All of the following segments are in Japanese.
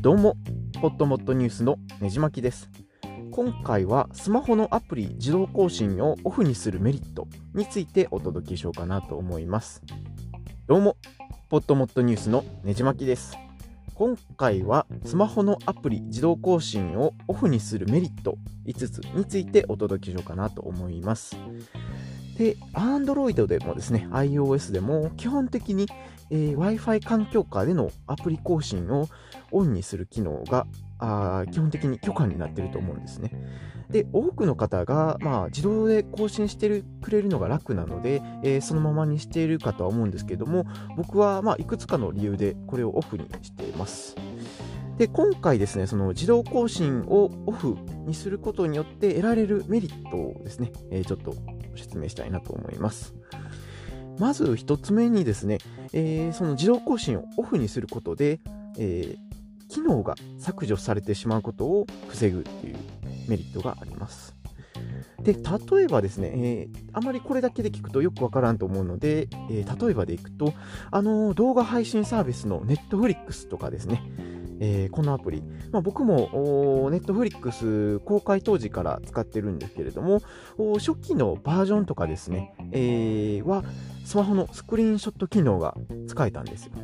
どうも、ホットモットニュースのねじまきです。今回はスマホのアプリ自動更新をオフにするメリットについてお届けしようかなと思います。どうも、ポットモットニュースのねじまきです。今回はスマホのアプリ自動更新をオフにするメリット5つについてお届けしようかなと思います。で、Android でもですね、iOS でも基本的に、えー、Wi-Fi 環境下でのアプリ更新をオンにする機能があ基本的に許可になっていると思うんですね。で、多くの方が、まあ、自動で更新してるくれるのが楽なので、えー、そのままにしているかとは思うんですけども、僕は、まあ、いくつかの理由でこれをオフにしています。で、今回ですね、その自動更新をオフにすることによって得られるメリットをですね、えー、ちょっと説明したいなと思います。まず1つ目にですね、えー、その自動更新をオフにすることで、えー、機能が削除されてしまうことを防ぐっていうメリットがあります。で、例えばですね、えー、あまりこれだけで聞くとよくわからんと思うので、えー、例えばでいくと、あの動画配信サービスの Netflix とかですね、えー、このアプリ、まあ、僕も Netflix 公開当時から使ってるんですけれども、初期のバージョンとかですね、えー、はスマホのスクリーンショット機能が使えたんですよ。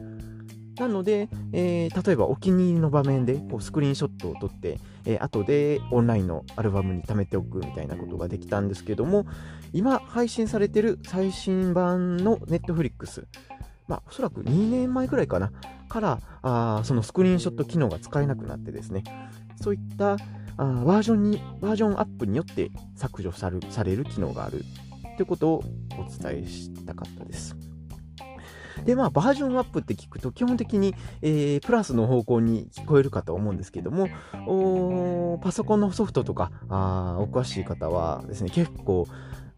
なので、えー、例えばお気に入りの場面でこうスクリーンショットを撮って、えー、後でオンラインのアルバムに貯めておくみたいなことができたんですけども、今配信されてる最新版の Netflix、まあ、おそらく2年前ぐらいかな、からあそのスクリーンショット機能が使えなくなってですね、そういったあバージョンに、バージョンアップによって削除されされる機能があるということをお伝えしたかったです。で、まあ、バージョンアップって聞くと、基本的に、えー、プラスの方向に聞こえるかと思うんですけども、パソコンのソフトとか、あお詳しい方はですね、結構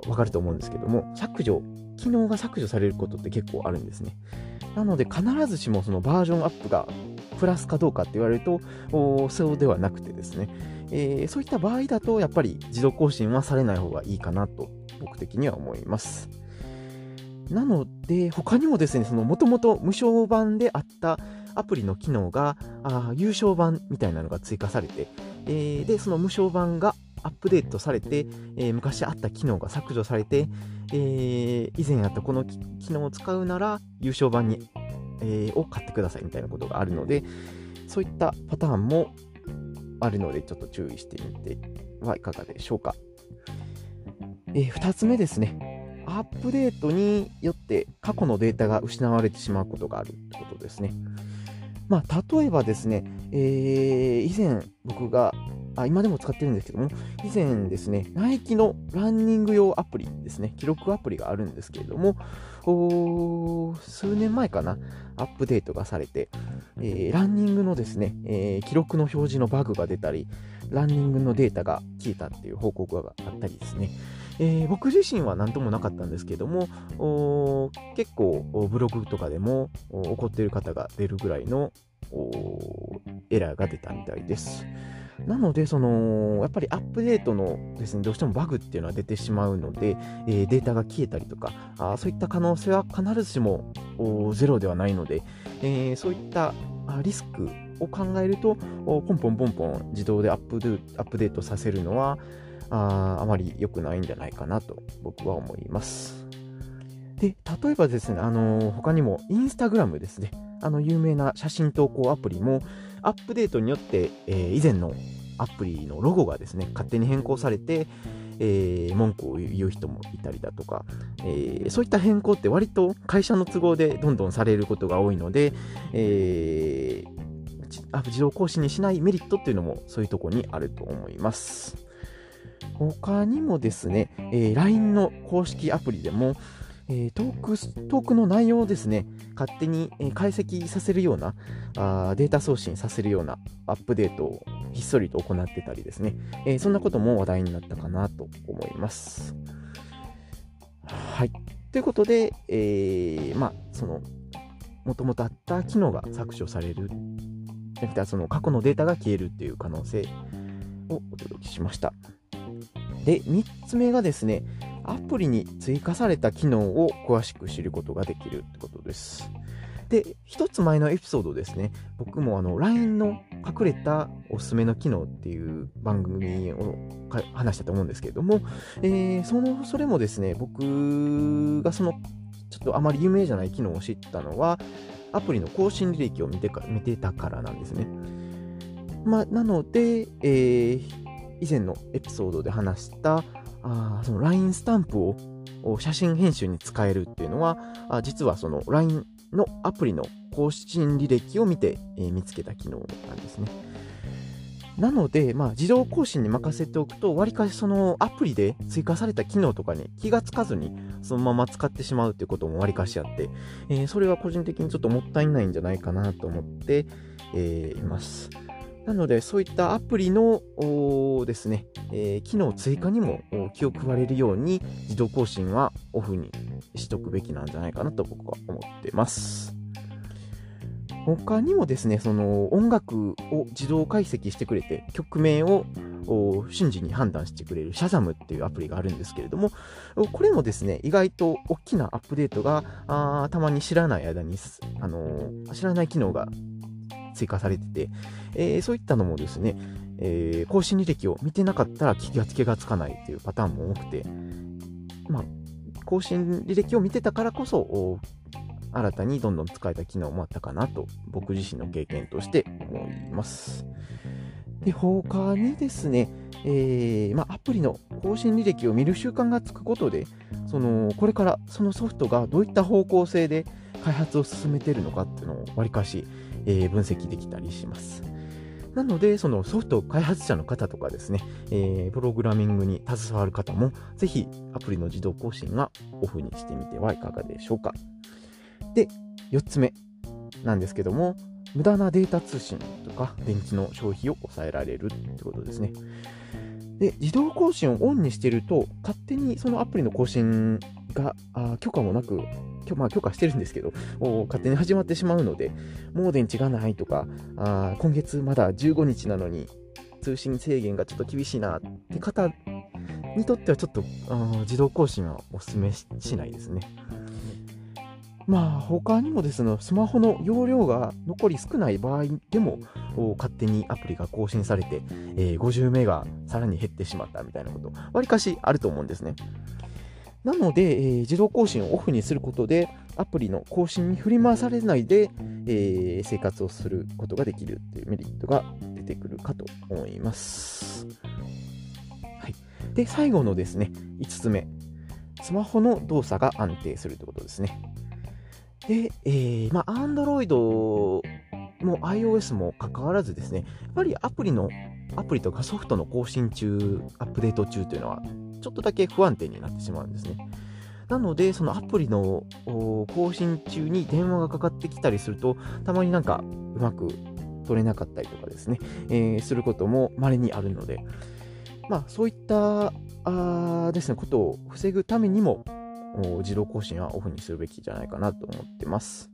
わかると思うんですけども、削除、機能が削除されることって結構あるんですね。なので必ずしもそのバージョンアップがプラスかどうかって言われるとそうではなくてですね、えー、そういった場合だとやっぱり自動更新はされない方がいいかなと僕的には思います。なので他にもですね、もともと無償版であったアプリの機能があ優勝版みたいなのが追加されて、えー、で、その無償版がアップデートされて、えー、昔あった機能が削除されて、えー、以前あったこの機能を使うなら優勝版に、えー、を買ってくださいみたいなことがあるので、そういったパターンもあるので、ちょっと注意してみてはいかがでしょうか。え、2つ目ですね。アップデートによって過去のデータが失われてしまうことがあるってことですね。まあ、例えばですね、えー、以前僕があ今でも使ってるんですけども、以前ですね、ナイキのランニング用アプリですね、記録アプリがあるんですけれども、数年前かな、アップデートがされて、えー、ランニングのですね、えー、記録の表示のバグが出たり、ランニングのデータが消えたっていう報告があったりですね、えー、僕自身は何ともなかったんですけども、結構ブログとかでも怒っている方が出るぐらいのエラーが出たみたいです。なので、その、やっぱりアップデートのですね、どうしてもバグっていうのは出てしまうので、えー、データが消えたりとか、あそういった可能性は必ずしもゼロではないので、えー、そういったリスクを考えると、ポンポンポンポン自動でアップデアップデートさせるのは、ああまり良くないんじゃないかなと僕は思います。で、例えばですね、あのー、他にもインスタグラムですね、あの有名な写真投稿アプリも、アップデートによって、えー、以前のアプリのロゴがですね、勝手に変更されて、えー、文句を言う人もいたりだとか、えー、そういった変更って割と会社の都合でどんどんされることが多いので、えー、自動更新にしないメリットっていうのもそういうところにあると思います。他にもですね、え、LINE の公式アプリでも、えー、トークトークの内容をですね、勝手に、え解析させるようなあ、データ送信させるようなアップデートをひっそりと行ってたりですね、えー、そんなことも話題になったかなと思います。はい。ということで、えー、まあ、その、もともとあった機能が削除される、じゃなくて、その過去のデータが消えるっていう可能性をお届けしました。で、3つ目がですね、アプリに追加された機能を詳しく知ることができるってことです。で、一つ前のエピソードですね、僕もあの LINE の隠れたおすすめの機能っていう番組を話したと思うんですけれども、えー、そのそれもですね、僕がそのちょっとあまり有名じゃない機能を知ったのは、アプリの更新履歴を見てか見てたからなんですね。まあ、なので、えー、以前のエピソードで話したあその LINE スタンプを写真編集に使えるっていうのは、あ実はその LINE のアプリの更新履歴を見て、えー、見つけた機能なんですね。なので、まあ、自動更新に任せておくと、わりかしそのアプリで追加された機能とかに気がつかずに、そのまま使ってしまうっていうこともわりかしあって、えー、それは個人的にちょっともったいないんじゃないかなと思って、えー、います。なので、そういったアプリのですね、えー、機能追加にも気を配れるように、自動更新はオフにしとくべきなんじゃないかなと僕は思ってます。他にもですね、その音楽を自動解析してくれて、曲名を瞬時に判断してくれるシャザムっていうアプリがあるんですけれども、これもですね、意外と大きなアップデートがあたまに知らない間に、あのー、知らない機能が追加されてて、えー、そういったのもですね、えー、更新履歴を見てなかったら気がつけがつかないっていうパターンも多くて、まあ、更新履歴を見てたからこそ、新たにどんどん使えた機能もあったかなと、僕自身の経験として思います。で、他にですね、えー、まあ、アプリの更新履歴を見る習慣がつくことで、そのこれからそのソフトがどういった方向性で開発を進めているのかっていうのをわりかし、えー、分析できたりします。なので、そのソフト開発者の方とかですね、えー、プログラミングに携わる方も、ぜひアプリの自動更新はオフにしてみてはいかがでしょうか。で、4つ目なんですけども、無駄なデータ通信とか電池の消費を抑えられるってことですね。で、自動更新をオンにしてると、勝手にそのアプリの更新があ許可もなく、まあ、許可してるんですけど、勝手に始まってしまうので、もう電池がないとか、あ今月まだ15日なのに通信制限がちょっと厳しいなって方にとってはちょっと自動更新はお勧めしないですね。まあ他にもですね、スマホの容量が残り少ない場合でも、勝手にアプリが更新されて、えー、50メガさらに減ってしまったみたいなこと、わりかしあると思うんですね。なので、えー、自動更新をオフにすることで、アプリの更新に振り回されないで、えー、生活をすることができるっていうメリットが出てくるかと思います。はい、で、最後のですね、5つ目。スマホの動作が安定するということですね。で、えー、まあ、Android も iOS も関わらずですね、やっぱりアプリの、アプリとかソフトの更新中、アップデート中というのは、ちょっとだけ不安定になってしまうんですね。なので、そのアプリの更新中に電話がかかってきたりすると、たまになんかうまく取れなかったりとかですね、えー、することも稀にあるので、まあ、そういったあですね、ことを防ぐためにも、自動更新はオフにするべきじゃないかなと思ってます。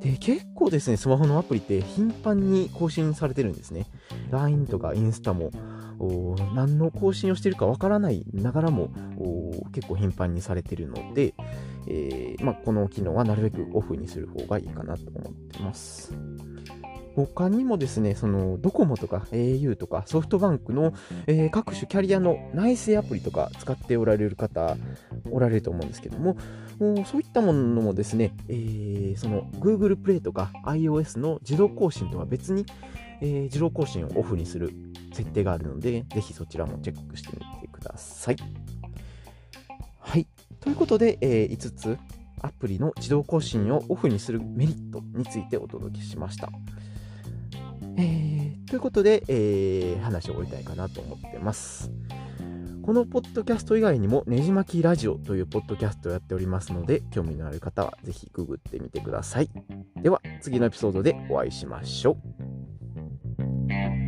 で、結構ですね、スマホのアプリって頻繁に更新されてるんですね。LINE とかインスタも、何の更新をしているかわからないながらも結構頻繁にされているので、えー、まあ、この機能はなるべくオフにする方がいいかなと思ってます。他にもですね、そのドコモとか au とかソフトバンクの、えー、各種キャリアの内製アプリとか使っておられる方、おられると思うんですけども、もそういったものもですね、えー、その Google Play とか iOS の自動更新とは別に、えー、自動更新をオフにする設定があるので、ぜひそちらもチェックしてみてください。はい。ということで、えー、5つアプリの自動更新をオフにするメリットについてお届けしました。えー、ということで、えー、話を終わりたいかなと思ってます。このポッドキャスト以外にも、ねじまきラジオというポッドキャストをやっておりますので、興味のある方はぜひググってみてください。では、次のエピソードでお会いしましょう。